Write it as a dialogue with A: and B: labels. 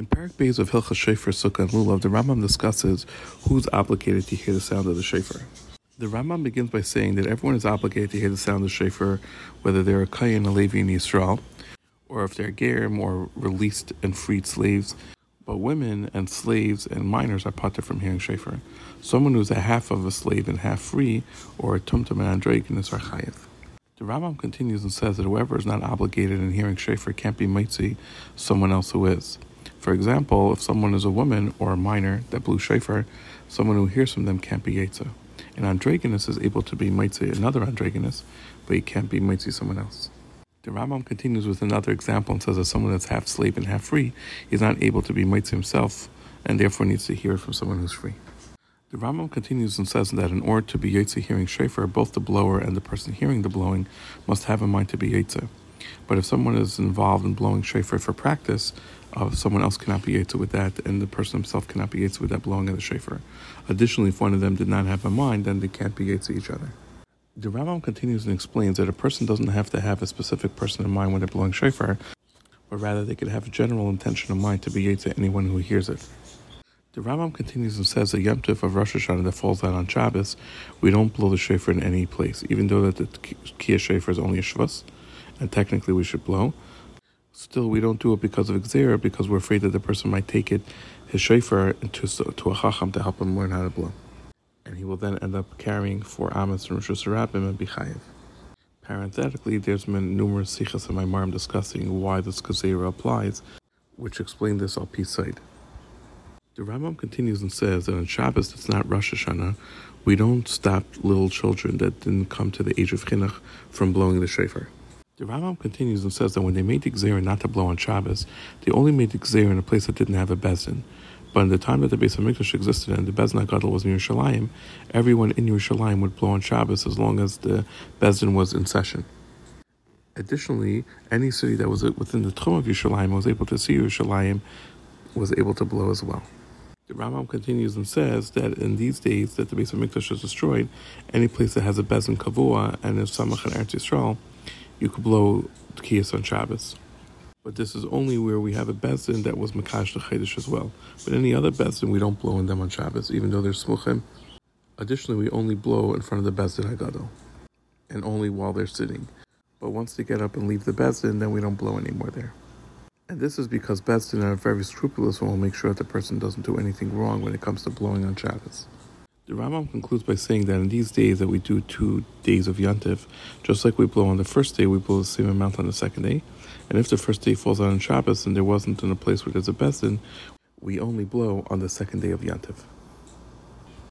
A: In Perek Beis of Hilchas Shofar, Sukkah, and Lulav, the Rambam discusses who's obligated to hear the sound of the shofar. The Rambam begins by saying that everyone is obligated to hear the sound of the shofar, whether they're a Kayan, a Levi, and Yisrael, or if they're Gerim or released and freed slaves. But women and slaves and minors are potter from hearing shofar. Someone who's a half of a slave and half free, or a tumtum and androgynous, are chayiv. The Rambam continues and says that whoever is not obligated in hearing shofar can't be motzi someone else who is. For example, if someone is a woman or a minor that blew shofar, someone who hears from them can't be yetza. An androgynous is able to be motzi another androgynous, but he can't be motzi someone else. The Rambam continues with another example and says that someone that's half slave and half free is not able to be motzi himself, and therefore needs to hear from someone who's free. The Rambam continues and says that in order to be Yetzer hearing shofar, both the blower and the person hearing the blowing must have in mind to be Yetzer. But if someone is involved in blowing shofar for practice, uh, someone else cannot be Yetzer with that, and the person himself cannot be Yetzer with that blowing of the shofar. Additionally, if one of them did not have a mind, then they can't be Yetzer each other. The Rambam continues and explains that a person doesn't have to have a specific person in mind when they're blowing shofar, but rather they could have a general intention in mind to be Yetzer anyone who hears it. The Rambam continues and says that Yom Tov of Rosh Hashanah that falls out on Shabbos, we don't blow the shofar in any place, even though that the Kiyah shofar is only a shvus, and technically we should blow. Still, we don't do it because of Xera, because we're afraid that the person might take it, his shofar, to, to a chacham to help him learn how to blow. And he will then end up carrying four amas from Rosh Hashanah and be. Parenthetically, there's been numerous sikhs in my marm discussing why this Gezerah applies, which explain this al side. The Rambam continues and says that on Shabbos, it's not Rosh Hashanah, we don't stop little children that didn't come to the age of chinuch from blowing the shofar. The Rambam continues and says that when they made the Gzera not to blow on Shabbos, they only made the Gzera in a place that didn't have a beis din. But in the time that the Beis Hamikdash existed and the Beis Din Gadol was in Yerushalayim, everyone in Yerushalayim would blow on Shabbos as long as the beis din was in session. Additionally, any city that was within the Tchum of Yerushalayim was able to see Yerushalayim was able to blow as well. The Rambam continues and says that in these days that the Beis Hamikdash is destroyed, any place that has a Beis Din Kavua and is Samach and Eretz Yisrael, you could blow Kiyas on Shabbos. But this is only where we have a Beis Din that was Mekadesh Chodesh as well. But any other Beis Din, we don't blow in them on Shabbos, even though they're Smuchim. Additionally, we only blow in front of the Beis Din Hagadol, and only while they're sitting. But once they get up and leave the Beis Din, then we don't blow anymore there. And this is because Beis Din are very scrupulous and will make sure that the person doesn't do anything wrong when it comes to blowing on Shabbos. The Rambam concludes by saying that in these days that we do two days of Yantiv, just like we blow on the first day, we blow the same amount on the second day. And if the first day falls out on Shabbos and there wasn't in a place where there's a Beis Din, we only blow on the second day of Yantiv.